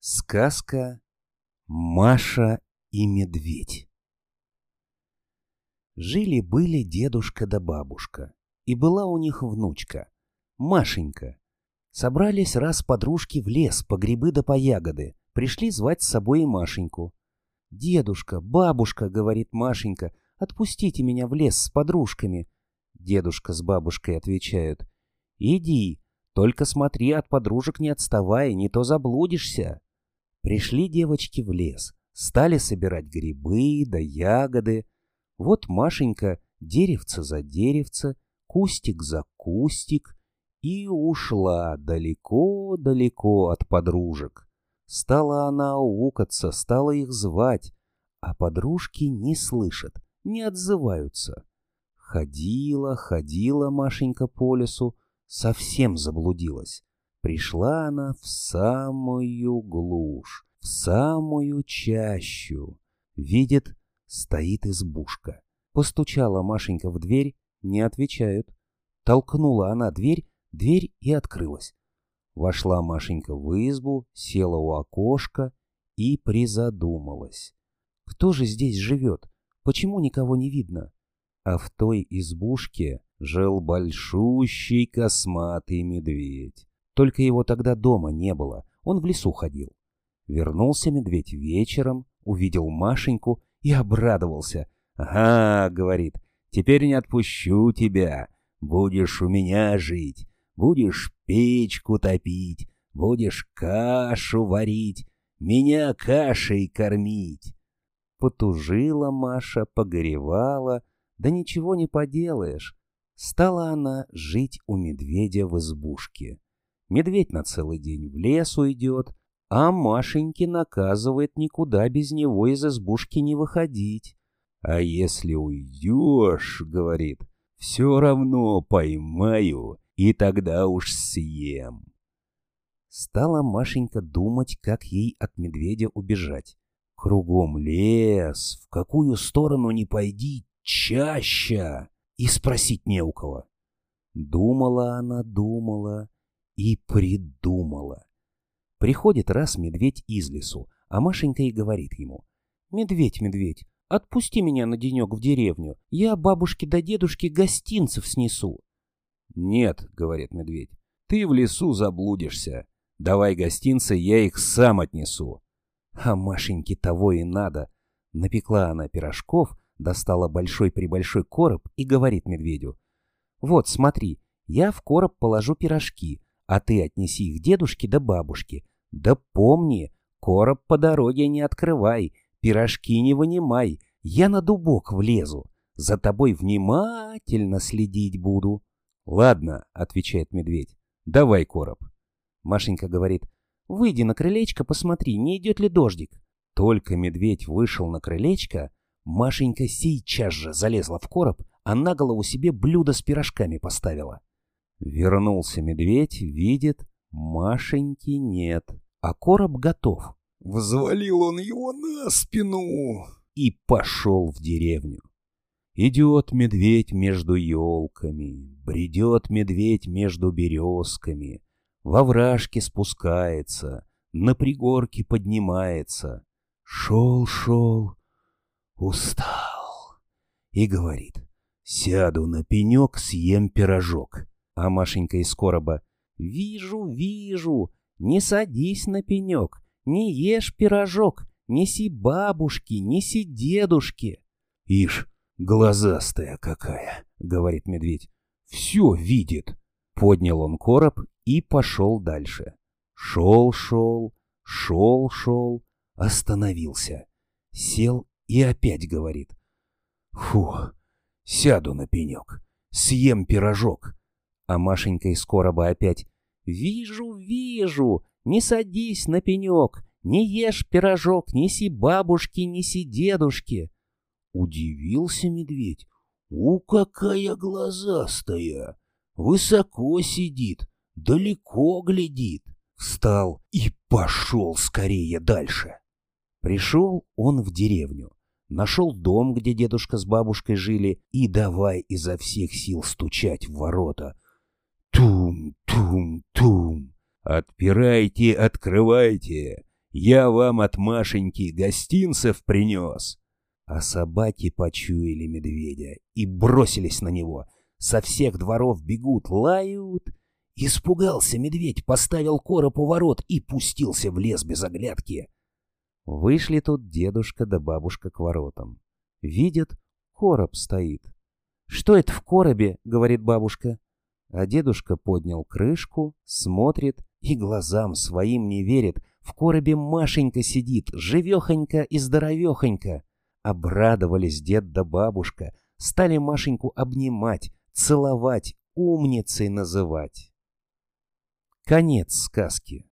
Сказка Маша и медведь Жили-были дедушка да бабушка, и была у них внучка, Машенька. Собрались раз подружки в лес по грибы да по ягоды, пришли звать с собой и Машеньку. «Дедушка, бабушка», — говорит Машенька, — «отпустите меня в лес с подружками». Дедушка с бабушкой отвечают, «Иди, только смотри, от подружек не отставай, не то заблудишься». Пришли девочки в лес, стали собирать грибы да ягоды. Вот Машенька деревце за деревце, кустик за кустик, и ушла далеко-далеко от подружек. Стала она аукаться, стала их звать, а подружки не слышат, не отзываются. Ходила, ходила Машенька по лесу, совсем заблудилась. Пришла она в самую глушь, в самую чащу. Видит, стоит избушка. Постучала Машенька в дверь, не отвечают. Толкнула она дверь, дверь и открылась. Вошла Машенька в избу, села у окошка и призадумалась. Кто же здесь живет? Почему никого не видно? А в той избушке жил большущий косматый медведь. Только его тогда дома не было, он в лесу ходил. Вернулся медведь вечером, увидел Машеньку и обрадовался. «Ага», — говорит, — «теперь не отпущу тебя. Будешь у меня жить, будешь печку топить, будешь кашу варить, меня кашей кормить». Потужила Маша, погоревала, да ничего не поделаешь. Стала она жить у медведя в избушке. Медведь на целый день в лес уйдет, а Машеньке наказывает никуда без него из избушки не выходить. «А если уйдешь, — говорит, — все равно поймаю, и тогда уж съем». Стала Машенька думать, как ей от медведя убежать. Кругом лес, в какую сторону не пойди, чаще, и спросить не у кого. Думала она, думала, и придумала. Приходит раз медведь из лесу, а Машенька и говорит ему. «Медведь, медведь, отпусти меня на денек в деревню, я бабушке да дедушке гостинцев снесу». «Нет», — говорит медведь, — «ты в лесу заблудишься. Давай гостинцы, я их сам отнесу». А Машеньке того и надо. Напекла она пирожков, достала большой-пребольшой короб и говорит медведю. «Вот, смотри, я в короб положу пирожки, а ты отнеси их дедушке да бабушке. Да помни, короб по дороге не открывай, пирожки не вынимай, я на дубок влезу, за тобой внимательно следить буду. Ладно, отвечает медведь, давай короб. Машенька говорит, выйди на крылечко, посмотри, не идет ли дождик. Только медведь вышел на крылечко, Машенька сейчас же залезла в короб, а на голову себе блюдо с пирожками поставила. Вернулся медведь, видит, Машеньки нет, а короб готов. Взвалил он его на спину и пошел в деревню. Идет медведь между елками, бредет медведь между березками, во вражке спускается, на пригорке поднимается. Шел-шел, устал и говорит, сяду на пенек, съем пирожок. А Машенька из короба. «Вижу, вижу! Не садись на пенек, не ешь пирожок, неси бабушке, неси дедушке!» «Ишь, глазастая какая!» — говорит медведь. «Все видит!» Поднял он короб и пошел дальше. Шел-шел, шел-шел, остановился. Сел и опять говорит. «Фу, сяду на пенек, съем пирожок, а Машенька из короба опять «Вижу, вижу! Не садись на пенек! Не ешь пирожок, неси бабушке, неси дедушке!» Удивился медведь. «У, какая глазастая! Высоко сидит, далеко глядит!» Встал и пошел скорее дальше. Пришел он в деревню, нашел дом, где дедушка с бабушкой жили, и давай изо всех сил стучать в ворота — Тум-тум-тум. Отпирайте, открывайте. Я вам от Машеньки гостинцев принес. А собаки почуяли медведя и бросились на него. Со всех дворов бегут, лают. Испугался медведь, поставил короб у ворот и пустился в лес без оглядки. Вышли тут дедушка да бабушка к воротам. Видят, короб стоит. «Что это в коробе?» — говорит бабушка. А дедушка поднял крышку, смотрит и глазам своим не верит. В коробе Машенька сидит, живехонька и здоровехонька. Обрадовались дед да бабушка, стали Машеньку обнимать, целовать, умницей называть. Конец сказки.